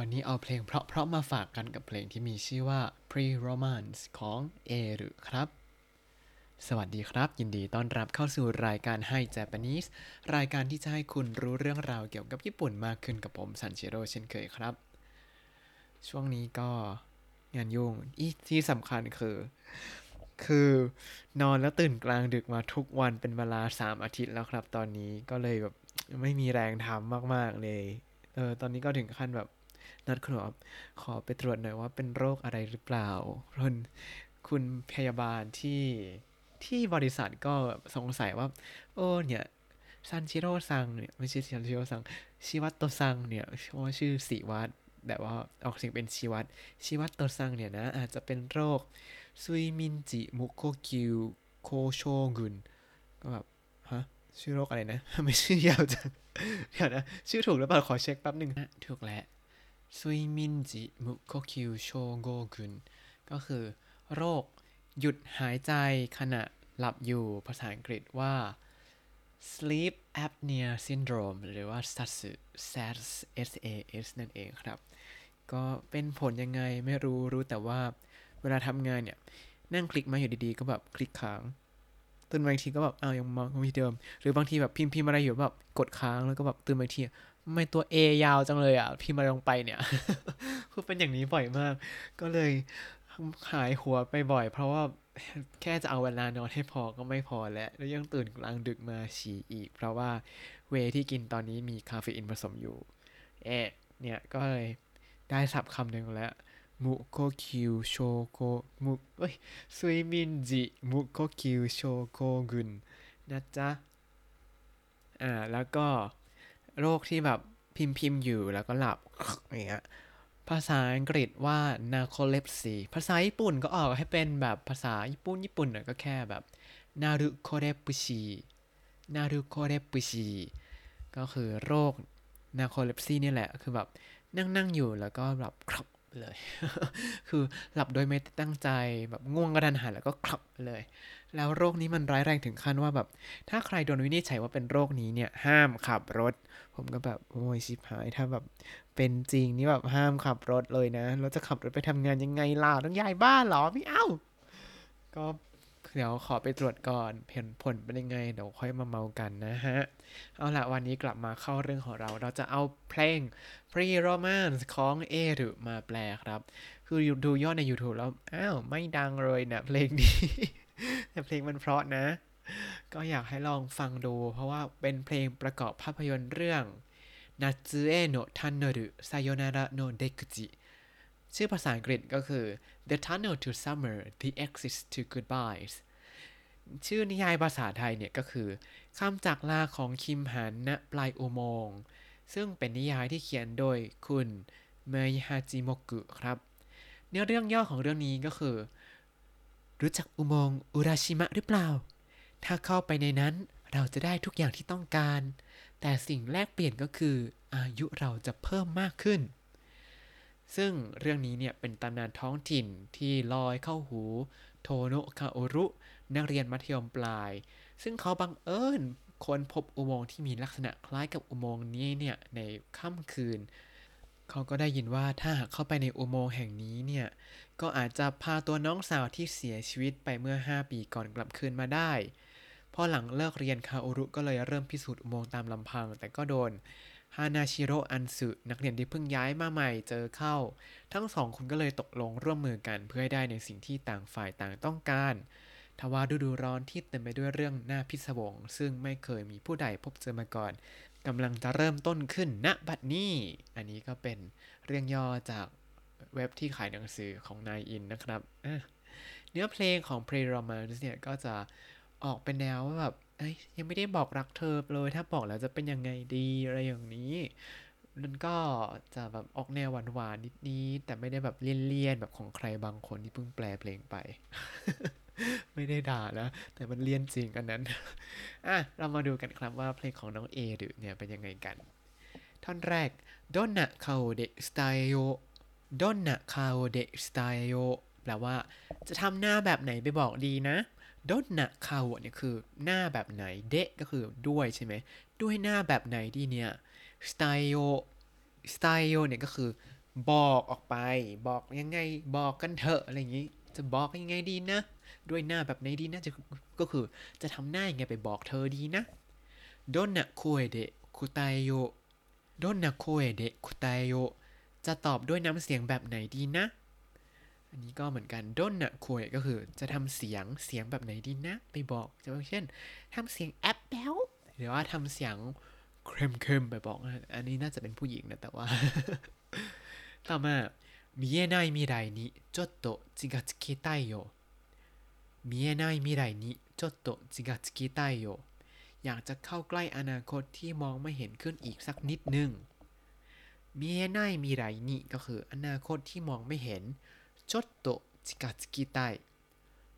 วันนี้เอาเพลงเพราะๆมาฝากกันกับเพลงที่มีชื่อว่า Pre Romance ของเอรุครับ สวัสดีครับ ยินดีต้อนรับเข้าสู่รายการ Hi Japanese รายการที่จะให้คุณรู้เรื่องราวเกี่ยวกับญี่ปุ่นมากขึ้นกับผมซันเชโร่เช่นเคยครับ ช่วงนี้ก็งานยุ่งอีกที่สำคัญคือ คือนอนแล้วตื่นกลางดึกมาทุกวันเป็นเวลา3อาทิตย์แล้วครับ ตอนนี้ก็เลยแบบไม่มีแรงทำมาก ๆเลยเออตอนนี้ก็ถึงขั้นแบบ นัดคุณหมอขอไปตรวจหน่อยว่าเป็นโรคอะไรหรือเปล่าคุณคุณพยาบาลที่ที่บริษัทก็สงสัยว่า โอ้เนี่ยซันชิโร่ さん เนี่ยไม่ใช่ซันชิโร่ さん ชิวัตโต さん เนี่ยเพราะว่าชื่อสิวัตแต่ว่าออกเสียงเป็นชิวัตชิวัตโต さん เนี่ยนะ อาจจะเป็นโรค 睡眠時無呼吸โคโชกุนก็แบบฮะชื่อโรคอะไรนะ ไม่ชื่อยาวจังเดี๋ยวนะ ชื่อถูกหรือเปล่าขอเช็คแป๊บหนึ่งนะ ถูกแล้ว ซุยมินจิมุโคคิวโชโกกุนก็คือ โรค หยุดหายใจขณะหลับอยู่ภาษาอังกฤษว่า sleep apnea syndrome หรือว่า SARS SARS SAS นั่นเองครับ ก็เป็นผลยังไงไม่รู้รู้แต่ว่าเวลาทำงานเนี่ย นั่งคลิกมาอยู่ดีๆ ก็แบบคลิกค้างตื่นมาอีกทีก็แบบอ้าวยังมองวิธีเดิม หรือบางทีแบบพิมพ์พิมพ์อะไรอยู่แบบกดค้างแล้วก็แบบตื่นมาอีกที ไมตัว A ยาวจังเลยอะพิมพ์อะไรลงไปเนี่ยคือเป็นอย่างนี้บ่อยมาก ก็เลยหายหัวไปบ่อย เพราะว่าแค่จะเอาเวลานอนให้พอก็ไม่พอแล้ว แล้วยังตื่นกลางดึกมาฉี่อีก เพราะว่าเวที่กินตอนนี้มีคาเฟอีนผสมอยู่เอะเนี่ยก็เลยได้สับคำหนึ่งแล้วมุโคคิวโชโกมุเอ้ยซุยมินจิมุโคคิวโชโกกุนนะจ๊ะ อ่า แล้วก็ โรคที่แบบพิมพ์พิมพ์อยู่แล้วก็หลับอย่างเงี้ยภาษาอังกฤษว่า narcolepsy ภาษาญี่ปุ่นก็ออกให้เป็นแบบภาษาญี่ปุ่นญี่ปุ่นน่ะก็แค่แบบ narukolepsy narukolepsy ก็คือโรค narcolepsy นี่แหละ คือแบบนั่งนั่งอยู่แล้วก็หลับคลับเลย คือหลับโดยไม่ตั้งใจแบบง่วงกระดันหันแล้วก็คลับเลย แล้วโรคนี้มันร้ายแรงถึงขั้นว่าแบบ ถ้าใครโดนวินิจฉัยว่าเป็นโรคนี้เนี่ย ห้ามขับรถ ผมก็แบบโอ้ยชิบหายถ้าแบบเป็นจริงนี่แบบห้ามขับรถเลยนะเราจะขับรถไปทำงานยังไงล่ะต้องย้ายบ้านหรอไม่เอาก็เดี๋ยวขอไปตรวจก่อนผลผลเป็นยังไง เดี๋ยวค่อยมาเมากันนะฮะ เอาละวันนี้กลับมาเข้าเรื่องของเรา เราจะเอาเพลง Pre Romance ของเอรุมาแปลครับ คือดูยอดใน YouTube แล้ว อ้าว ไม่ดังเลยนะเพลงนี้ แต่เพลงมันเพราะนะ ก็อยากให้ลองฟังดู เพราะว่าเป็นเพลงประกอบภาพยนตร์เรื่องนัตสึเอโนทันโนรุไซโยนาระโนเดกุจิชื่อภาษาอังกฤษก็คือ The Tunnel to Summer The Exit to Goodbyes ชื่อนิยายภาษาไทยเนี่ยก็คือคำจากลาของคิมหันณปลายอุโมงค์ซึ่งเป็นนิยายที่เขียนโดยคุณเมยฮาจิโมกุครับ เนื้อเรื่องย่อของเรื่องนี้ก็คือ รู้จักอุโมงค์อุราชิมะหรือเปล่า ถ้าเข้าไปในนั้นเราจะได้ทุกอย่างที่ต้องการ แต่สิ่งแรกเปลี่ยนก็คือ อายุเราจะเพิ่มมากขึ้น ซึ่งเรื่องนี้เนี่ยเป็นตำนานท้องถิ่นที่ลอยเข้าหู โทโนะคาโอรุ นักเรียนมัธยมปลาย ซึ่งเขาบังเอิญค้นพบอุโมงค์ที่มีลักษณะคล้ายกับอุโมงค์นี้เนี่ยในค่ำคืน เขาก็ได้ยินว่าถ้าหากเข้าไปในอุโมงค์แห่งนี้เนี่ย ก็อาจจะพาตัวน้องสาวที่เสียชีวิตไปเมื่อ 5 ปีก่อนกลับคืนมาได้ พอหลังเลิกเรียนคาโอรุก็เลยเริ่มพิสูจน์อุโมงค์ตามลำพัง แต่ก็โดนฮานาชิโรอันสึนักเรียนที่เพิ่งย้ายมาใหม่เจอเข้า ทั้งสองคนก็เลยตกลงร่วมมือกันเพื่อให้ได้ในสิ่งที่ต่างฝ่ายต่างต้องการทว่าฤดูร้อนที่เต็มไปด้วยเรื่องน่าพิศวงซึ่งไม่เคยมีผู้ใดพบเจอมาก่อน กำลังจะเริ่มต้นขึ้นณบัดนี้ อันนี้ก็เป็นเรื่องย่อจากเว็บที่ขายหนังสือของนายอินนะครับ เนื้อเพลงของ Pre Romance เนี่ยก็จะออกเป็นแนวว่าแบบยังไม่ได้บอกรักเธอเลย ถ้าบอกแล้วจะเป็นยังไงดีอะไรอย่างนี้มันก็จะแบบออกแนวหวานๆนิดๆแต่ไม่ได้แบบเลี่ยนๆแบบของใครบางคนที่เพิ่งแปลเพลงไป ไม่ได้ด่านะ แต่มันเลี่ยนจริงอันนั้น อะ เรามาดูกันครับว่าเพลงของน้องเอหรือเนี่ยเป็นยังไงกัน ท่อนแรก Donna Kao de Style Donna Kao de Style แปลว่าจะทำหน้าแบบไหนไปบอกดีนะ Donna Kao เนี่ยคือหน้าแบบไหน เดก็คือด้วยใช่ไหม ด้วยหน้าแบบไหนดีเนี่ย Style Style เนี่ยก็คือบอกออกไป บอกยังไงบอกกันเถอะอะไรอย่างนี้ จะบอกยังไงดีนะ ด้วยหน้าแบบไหนดีนะจะก็คือจะทำหน้ายังไงไปบอกเธอดีนะโดนนะคุยเดะคุตายโยโดนนะคุยเดะคุตายโยจะตอบด้วยน้ำเสียงแบบไหนดีนะ อันนี้ก็เหมือนกันโดนนะคุยก็คือจะทำเสียงเสียงแบบไหนดีนะ ไปบอกจะเช่นทำเสียงแอปแบลหรือว่าทำเสียงเครมเคมไปบอกนะอันนี้น่าจะเป็นผู้หญิงนะแต่ว่า ต่อมา見えない未来にちょっと気がつきたいよ 見えない未来にちょっと気がつきたいよอยากจะเข้าใกล้อนาคตที่มองไม่เห็นขึ้นอีกสักนิดนึง見えない未来にก็คืออนาคตที่มองไม่เห็นちょっと近づきたい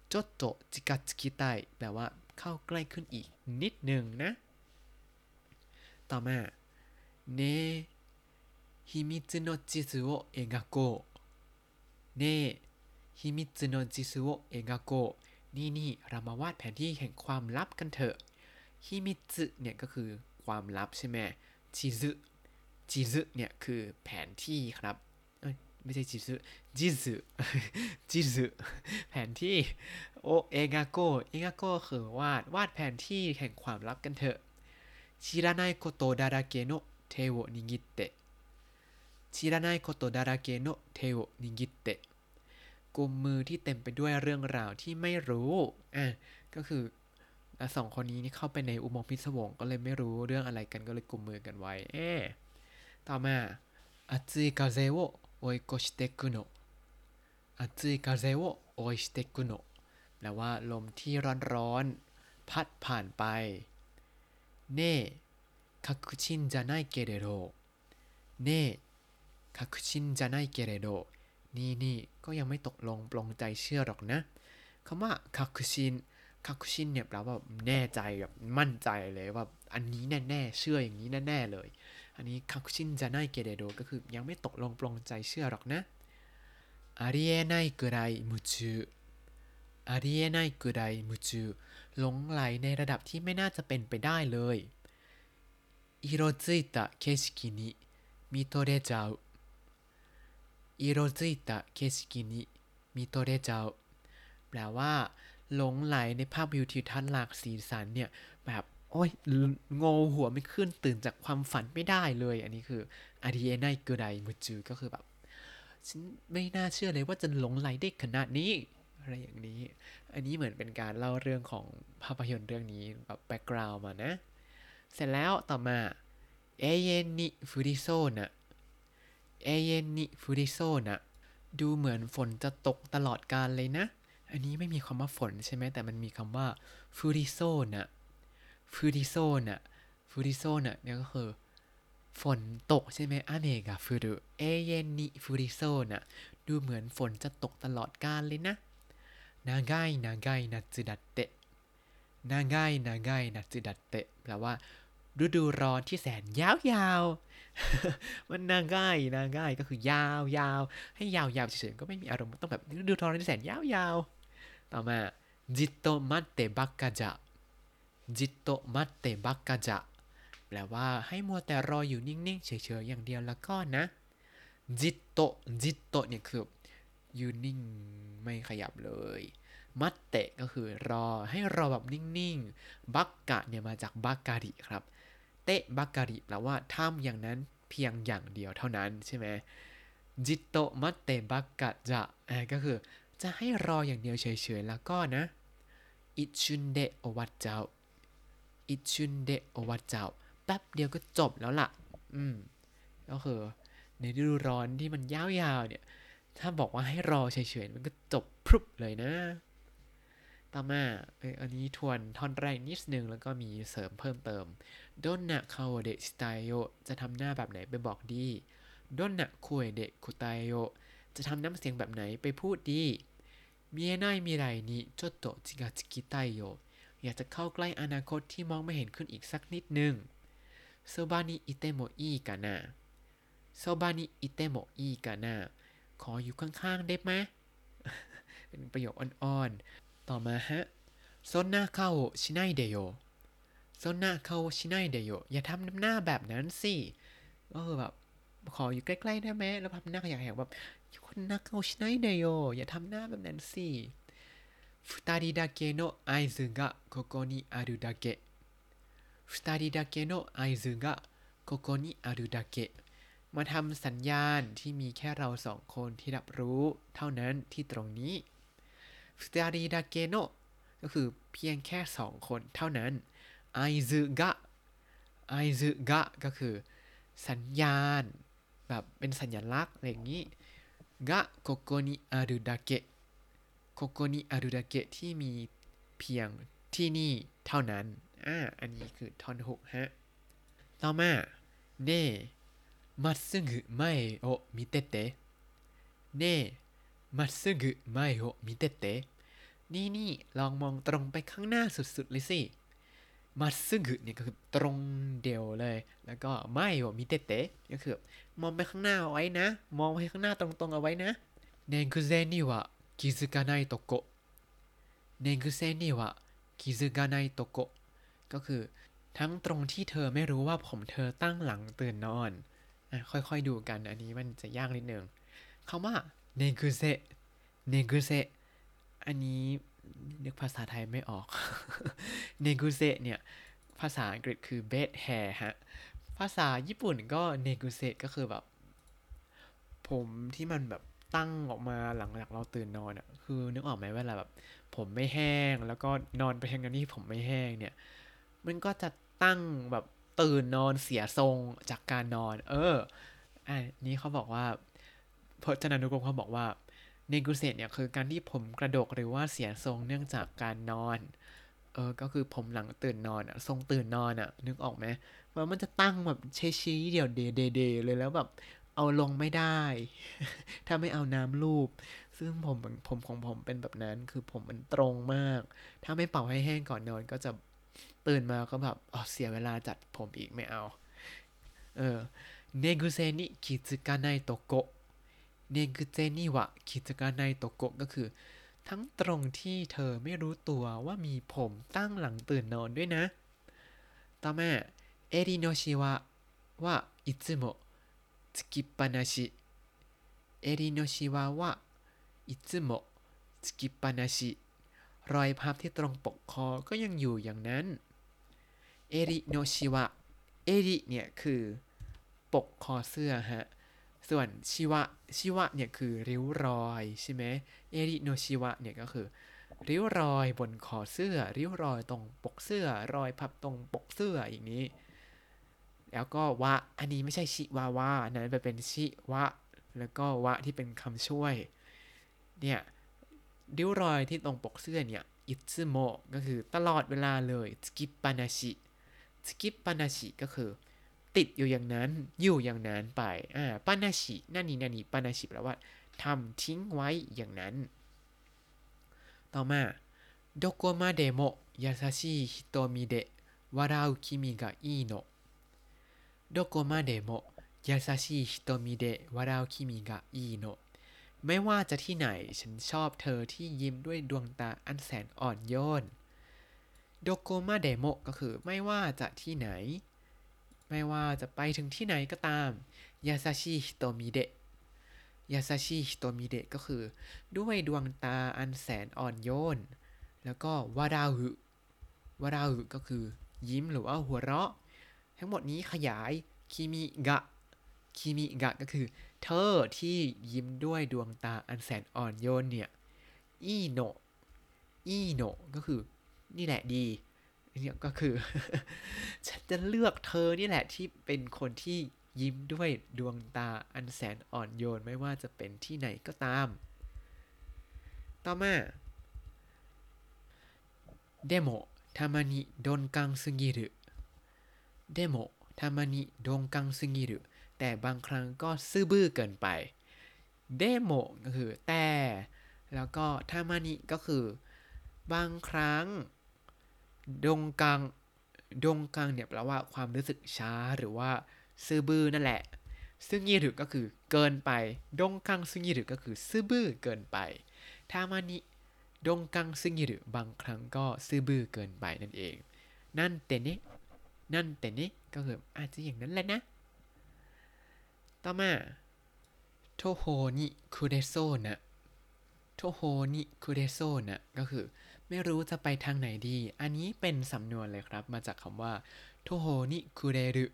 ちょっと近づきたいแปลว่าเข้าใกล้ขึ้นอีกนิดนึงนะ ต่อมาเน秘密の地図を描こうねえ秘密の地図を描こうนี่ นี่นี่เรามาวาดแผนที่แห่งความลับกันเถอะฮิมิจึเนี่ยก็คือความลับใช่ไหมจิซึจิซึเนี่ยคือแผนที่ครับไม่ใช่จิซึจิซึจิซึแผนที่โอเองาโกเองาโกคือวาดวาดแผนที่แห่งความลับกันเถอะ知らないことだらけの手を握って 知らないことだらけのเทโอนิงิเตะ กุมมือที่เต็มไปด้วยเรื่องราวที่ไม่รู้อะก็คือสองคนนี้นี่เข้าไปในอุโมงค์พิศวงก็เลยไม่รู้เรื่องอะไรกันก็เลยกุมมือกันไว้เอต่อมาอัตสึกาเซโอโอิโกชิเตกุโนะอัตสึกาเซโอโอิชิเตกุโนะแปลว่าลมที่ร้อนๆพัดผ่านไปเน่คักชินจะไนเกเรโรเน่คักชินจะไนเกเรโร นี่นี่ก็ยังไม่ตกลงปลงใจเชื่อหรอกนะคำว่าคาคุชินคาคุชินเนี่ยแปลว่าแน่ใจแบบมั่นใจเลยว่าอันนี้แน่ๆเชื่ออย่างนี้แน่ๆเลย อันนี้คาคุชินจะน่ายเกเดโดก็คือยังไม่ตกลงปลงใจเชื่อหรอกนะอาริเอไนกุไรมุจูอาริเอไนกุไรมุจูหลงไหลในระดับที่ไม่น่าจะเป็นไปได้เลย色づいた景色に見とれちゃう 色づいた景色に見とれちゃう แปลว่า หลงไหลในภาพวิวทิวทัศน์หลากสีสันเนี่ย แบบ โอ้ยงอหัวไม่ขึ้นตื่นจากความฝันไม่ได้เลย อันนี้คือありえないくらい夢中 ก็คือแบบ ฉันไม่น่าเชื่อเลยว่าจะหลงไหลได้ขนาดนี้ อะไรอย่างนี้ อันนี้เหมือนเป็นการเล่าเรื่องของภาพยนตร์เรื่องนี้แบบ background มานะ เสร็จแล้วต่อมา永遠に降りそうな 永遠に降りそうな ดูเหมือนฝนจะตกตลอดกาลเลยนะ อันนี้ไม่มีคำว่าฝนใช่ไหมแต่มันมีคำว่า降りそうな 降りそうな 降りそうな เนี่ยก็คือฝนตกใช่ไหม雨が降る 永遠に降りそうな ดูเหมือนฝนจะตกตลอดกาลเลยนะ長い長い夏だって 長い長い夏だって แปลว่า ฤดูร้อนที่แสนยาวยาวๆ มัน 長い長い ก็คือยาวยาวให้ยาวยาวเฉยๆก็ไม่มีอารมณ์ต้องแบบฤดูร้อนที่แสนยาวยาวต่อมา じっと待ってばっかじゃ じっと待ってばっかじゃ แปลว่าให้มัวแต่รออยู่นิ่งๆเฉยๆอย่างเดียวแล้วก็นะじっと じっと เนี่ยคือยืนนิ่งไม่ขยับเลย มัตเตะก็คือรอให้รอแบบนิ่งๆ ばっか เนี่ยมาจาก ばっかり ครับ てばっかり แปลว่าทำอย่างนั้นเพียงอย่างเดียวเท่านั้นใช่ไหม じっと待ってばっかじゃ ก็คือ จะให้รออย่างเดียวเฉยๆ แล้วก็นะ 一瞬で終わっちゃう 一瞬で終わっちゃうแป๊บเดียวก็จบแล้วล่ะ อืม ก็คือ ในฤดูร้อนที่มันยาวๆเนี่ย ถ้าบอกว่าให้รอเฉยๆ มันก็จบพรุบเลยนะ ต่อมาเอออันนี้ทวนท่อนแรกนิดนึงแล้วก็มีเสริมเพิ่มเติมดอนนะคาโอเดสไตโยจะทำหน้าแบบไหนไปบอกดีดอนนะคุยเดคุไตโยจะทำน้ำเสียงแบบไหนไปพูดดีมีไนมีไรนี้จดโตจิกาจิกิตายโยอยากจะเข้าใกล้อนาคตที่มองไม่เห็นขึ้นอีกสักนิดนึงโซบานิอิเตโมอีกานาโซบานิอิเตโมอีกานาขออยู่ข้างๆได้ไหมเป็นประโยคอ่อน ต่อมาฮะโซนนาคาโอชิไนเดโยโซนนาคาโอชิไนเดโยอย่าทำน้ำหน้าแบบนั้นสิก็คือแบบ ขออยู่ใกล้ๆได้ไหมแล้วทำหน้าขยะแหกแบบคนนักเอาしないでよอย่าทำหน้าแบบนั้นสิ二人だけの合図がここにあるだけ二人だけの合図がここにあるだけมาทำสัญญาณที่มีแค่เราสองคนที่รับรู้เท่านั้นที่ตรงนี้ สเตารีดาเกโนก็คือเพียงแค่สองคนเท่านั้นไอซึกะไอซึกะก็คือสัญญาณ แบบเป็นสัญลักษณ์อะไรอย่างนี้กะโคโกนิอารุดาเกะโคโกนิอารุดาเกะที่มีเพียงที่นี่เท่านั้น อ่า อันนี้คือท่อนหกฮะ ต่อมา เน่มัตสึงุไม่โอมิเตเตเน่ มัตสึกุไมโฮมิเตเตะนี่นี่ลองมองตรงไปข้างหน้าสุดๆเลยสิมัตสึกุเนี่ยก็คือตรงเดียวเลย แล้วก็ไมโฮมิเตเตะก็คือ มองไปข้างหน้าเอาไว้นะ มองไปข้างหน้าตรงๆเอาไว้นะ 寝癖には気づかんとこ 寝癖には気づかんとこ ก็คือทั้งตรงที่เธอไม่รู้ว่าผมเธอตั้งหลังตื่นนอนอะค่อยๆดูกันอันนี้มันจะยากนิดนึงคำว่า เนกุเซเนกุเซอันนี้นึกภาษาไทยไม่ออก เนกุเซเนี่ย ภาษาอังกฤษคือ bed hair ฮะ ภาษาญี่ปุ่นก็เนกุเซก็คือแบบ ผมที่มันแบบตั้งออกมาหลังจากเราตื่นนอนอะ คือนึกออกไหมเวลาแบบ ผมไม่แห้งแล้วก็นอนไปทางนั้นที่ผมไม่แห้งเนี่ย มันก็จะตั้งแบบตื่นนอนเสียทรงจากการนอน เอออันนี้เขาบอกว่า พจนานุกรมเขาบอกว่าเนกุเซตเนี่ยคือการที่ผมกระดกหรือว่าเสียทรงเนื่องจากการนอน เออ ก็คือผมหลังตื่นนอนอะทรงตื่นนอนอะนึกออกไหมว่ามันจะตั้งแบบเชชี้เดี่ยวเดเดเดเลยแล้วแบบเอาลงไม่ได้ ถ้าไม่เอาน้ำลูบ ซึ่งผมผมของผมเป็นแบบนั้น คือผมมันตรงมาก ถ้าไม่เป่าให้แห้งก่อนนอนก็จะตื่นมาก็แบบอ๋อเสียเวลาจัดผมอีกไม่เอา เออเนกุเซนิคิซึกาไนโตโกะ เนกุเจนิวะคิจการในโตโกะก็คือ ทั้งตรงที่เธอไม่รู้ตัวว่ามีผมตั้งหลังตื่นนอนด้วยนะ ต่อมาเอริโนชิวะว่าอิつもつきっぱなしเอริโนชิวะว่าอิつもつきっぱなしรอยพับที่ตรงปกคอก็ยังอยู่อย่างนั้นเอริโนชิวะเอริเนี่ยคือปกคอเสื้อฮะ ส่วนชิวะชิวะเนี่ยคือริ้วรอยใช่ไหมเอริโนชิวะเนี่ยก็คือ ริ้วรอยบนคอเสื้อ ริ้วรอยตรงปกเสื้อ รอยพับตรงปกเสื้ออย่างนี้ แล้วก็วะอันนี้ไม่ใช่ชิวาวานั้นไปเป็นชิวะ แล้วก็วะที่เป็นคำช่วย เนี่ยริ้วรอยที่ตรงปกเสื้อเนี่ยอิซึโมก็คือตลอดเวลาเลย つきっぱなし つきっぱなし ก็คือ ติดอยู่อย่างนั้น อยู่อย่างนั้นไป อ่า っぱなし นั่นนี่นั่นนี่ っぱなし แปลว่าทำทิ้งไว้อย่างนั้น ต่อมา どこまでも優しい瞳で笑う君がいいの どこまでも優しい瞳で笑う君がいいのไม่ว่าจะที่ไหนฉันชอบเธอที่ยิ้มด้วยดวงตาอันแสนอ่อนโยน どこまでも ก็คือไม่ว่าจะที่ไหน ไม่ว่าจะไปถึงที่ไหนก็ตาม 優しい瞳で 優しい瞳で ก็คือ ด้วยดวงตาอันแสนอ่อนโยน แล้วก็วาราหุวาราหุก็คือ ยิ้มหรือว่าหัวเราะ ทั้งหมดนี้ขยายคิมิกะคิมิกะก็คือ เธอที่ยิ้มด้วยดวงตาอันแสนอ่อนโยนเนี่ย いいの いいの ก็คือ นี่แหละดี เนี่ยก็คือ ฉันจะเลือกเธอนี่แหละที่เป็นคนที่ยิ้มด้วยดวงตาอันแสนอ่อนโยนไม่ว่าจะเป็นที่ไหนก็ตาม ต่อมา でもทามานิโดนกังซึงิรุเดโมทามานิโดนกังซึงิรุแต่บางครั้งก็ซื่อบื้อเกินไปเดโมก็คือแต่ แล้วก็ทามานิก็คือบางครั้ง ดงกังดงกังเนี่ยแปลว่าความรู้สึกช้าหรือว่าซื่อบื้อนั่นแหละ ซึ่งยี่หรือก็คือเกินไป ดงกังซึ่งยี่หรือก็คือซื่อบื้อเกินไปทามานิดงกังซึ่งยี่หรือบางครั้งก็ซื่อบื้อเกินไปนั่นเอง นั่นแต่เนี้นั่นแต่นี้ก็คืออาจจะอย่างนั้นแหละนะ ต่อมาโทโฮนิคุเรโซนะโทโฮนิคุเรโซนะก็คือ ไม่รู้จะไปทางไหนดี อันนี้เป็นสำนวนเลยครับ มาจากคำว่าโทโฮนิคุเรรุ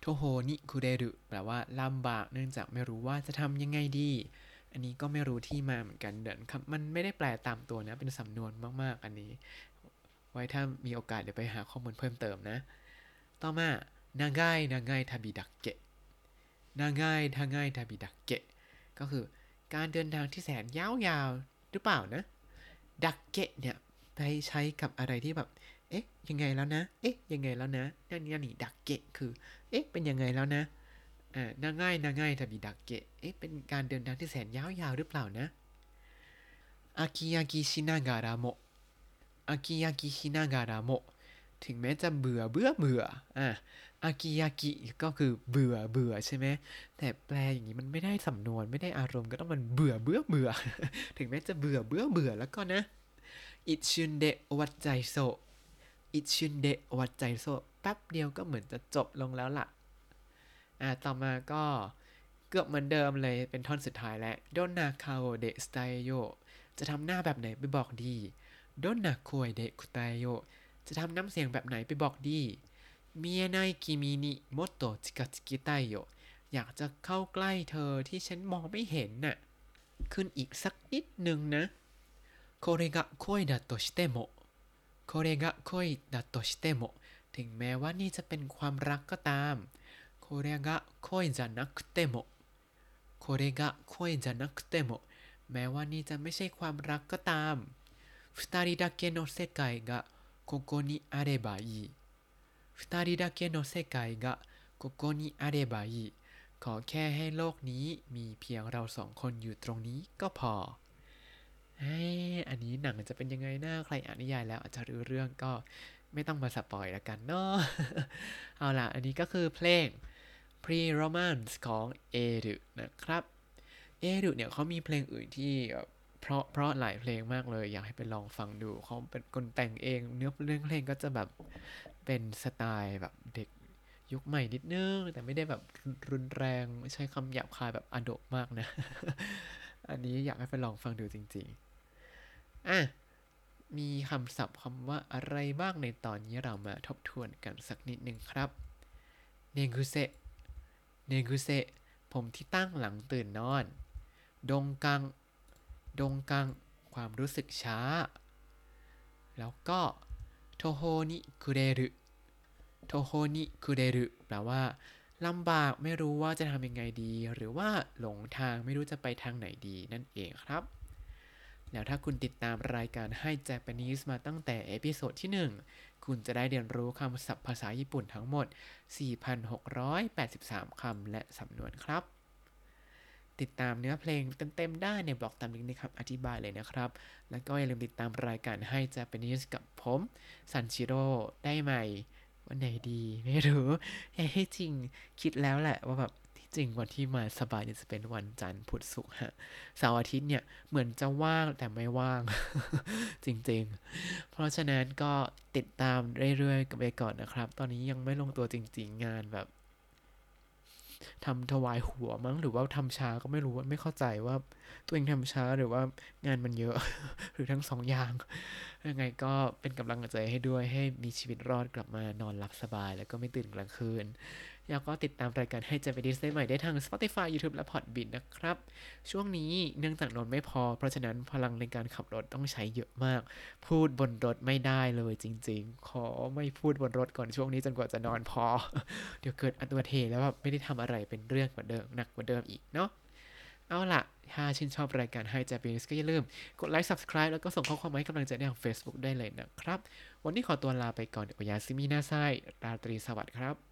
โทโฮนิคุเรรุแปลว่าลำบากเนื่องจากไม่รู้ว่าจะทำยังไงดี อันนี้ก็ไม่รู้ที่มาเหมือนกันเดินครับมันไม่ได้แปลตามตัวนะ เป็นสำนวนมากๆ อันนี้ ไว้ถ้ามีโอกาสเดี๋ยวไปหาข้อมูลเพิ่มเติมนะ ต่อมานาง่ายนาง่ายทาบิดักเกะนางายทาง่ายทาบิดักเกะก็คือการเดินทางที่แสนยาวๆหรือเปล่านะ ดักเกะเนี่ยไปใช้กับอะไรที่แบบ เอ๊ะ ยังไงแล้วนะ เอ๊ะ ยังไงแล้วนะนั่นนี่นี่ดักเกะคือ เอ๊ะ เป็นยังไงแล้วนะอ่านาง่ายนาง่ายทาบิดักเกะ เอ๊ะ เป็นการเดินทางที่แสนยาวๆหรือเปล่านะอากิยากิชินาการาโมะอากิยากิชินาการาโมะถึงแม้จะเบื่อเบื่อเบื่ออะ อากิยากิก็คือเบื่อเบื่อใช่ไหมแต่แปลอย่างนี้มันไม่ได้สำนวนไม่ได้อารมณ์ก็ต้องมันเบื่อเบื่อเบื่อ ถึงแม้จะเบื่อเบื่อเบื่อแล้วก็นะอิชุนเดะวัดใจโซอิชุนเดะวัดใจโซแป๊บเดียวก็เหมือนจะจบลงแล้วล่ะ อะต่อมาก็เกือบเหมือนเดิมเลยเป็นท่อนสุดท้ายแล้ว どんな顔で伝えよう จะทำหน้าแบบไหนไปบอกดี どんな声で伝えよう จะทำน้ำเสียงแบบไหนไปบอกดี มียนายกิมินิโมโตะจิกาจิกิไตโยอยากจะเข้าใกล้เธอที่ฉันมองไม่เห็นน่ะ ขึ้นอีกสักนิดหนึ่งนะこれが恋だとしてもこれが恋だとしてもถึงแม้ว่านี่จะเป็นความรักก็ตามこれが恋じゃなくてもこれが恋じゃなくてもแม้ว่านี่จะไม่ใช่ความรักก็ตาม二人だけの世界がここにあればいい 二人だけの世界がここにあればいいขอแค่ให้โลกนี้มีเพียงเราสองคนอยู่ตรงนี้ก็พอเฮ้ยอันนี้หนังจะเป็นยังไงนะใครอ่านนิยายแล้วอาจจะรู้เรื่องก็ไม่ต้องมาสปอยแล้วกันเนาะ เอาล่ะ อันนี้ก็คือเพลง Pre-Romance ของเอรุนะครับ เอรุเนี่ยเขามีเพลงอื่นที่แบบเพราะเพราะหลายเพลงมากเลย อยากให้ไปลองฟังดูเขาเป็นคนแต่งเอง เนื้อเรื่องเพลงก็จะแบบ เป็นสไตล์แบบเด็กยุคใหม่นิดนึง แต่ไม่ได้แบบรุนแรงใช้คำหยาบคายแบบอโดมากนะ อันนี้อยากให้ไปลองฟังดูจริง ๆ อะ มีคำศัพท์คำว่าอะไรบ้างในตอนนี้เรามาทบทวนกันสักนิดนึงครับเนกุเซเนกุเซผมที่ตั้งหลังตื่นนอน ดงกัง ดงกัง ความรู้สึกช้า แล้วก็โทโฮนิคุเรรุ 途方に暮れる แปลว่าลำบากไม่รู้ว่าจะทำยังไงดี หรือว่าหลงทางไม่รู้จะไปทางไหนดีนั่นเองครับ แล้วถ้าคุณติดตามรายการให้ Japanese มาตั้งแต่ episode ที่ 1 คุณจะได้เรียนรู้คำศัพท์ภาษาญี่ปุ่นทั้งหมด 4,683 คำและสำนวนครับ ติดตามเนื้อเพลงเต็มๆได้ในบล็อกตามลิงก์ในคำอธิบายเลยนะครับ แล้วก็อย่าลืมติดตามรายการให้ Japanese กับผมซันชิโร่ได้ใหม่ วันไหนดีไม่รู้ให้จริงคิดแล้วแหละว่าแบบที่จริงวันที่มาสบายเนี่ยจะเป็นวันจันทร์พุธศุกร์ฮะเสาร์อาทิตย์เนี่ยเหมือนจะว่างแต่ไม่ว่าง จริงๆ เพราะฉะนั้นก็ติดตามเรื่อยๆกันไปก่อนนะครับ ตอนนี้ยังไม่ลงตัวจริง ๆ งานแบบ ทำถวายหัวมั้งหรือว่าทำช้าก็ไม่รู้ว่าไม่เข้าใจว่าตัวเองทำช้าหรือว่างานมันเยอะ หรือทั้งสองอย่างยังไงก็เป็นกำลังใจให้ด้วยให้มีชีวิตรอดกลับมานอนหลับสบาย แล้วก็ไม่ตื่นกลางคืน แล้วก็ติดตามรายการให้ Japanese ได้ใหม่ได้ทาง Spotify YouTube และ Podbean นะครับ ช่วงนี้เนื่องจากนอนไม่พอ เพราะฉะนั้นพลังในการขับรถต้องใช้เยอะมาก พูดบนรถไม่ได้เลยจริง ๆ ขอไม่พูดบนรถก่อนช่วงนี้จนกว่าจะนอนพอ เดี๋ยวเกิดอุบัติเหตุแล้วแบบไม่ได้ทำอะไรเป็นเรื่องกว่าเดิมหนักกว่าเดิมอีกเนาะเอาล่ะ ถ้าชื่นชอบรายการให้ Japanese ก็อย่าลืม กดไลค์ Subscribe แล้วก็ส่งข้อความมาให้กำลังใจได้ทาง Facebook ได้เลยนะครับ วันนี้ขอตัวลาไปก่อนโอยาซิมินาไซราตรีสวัสดิ์ครับ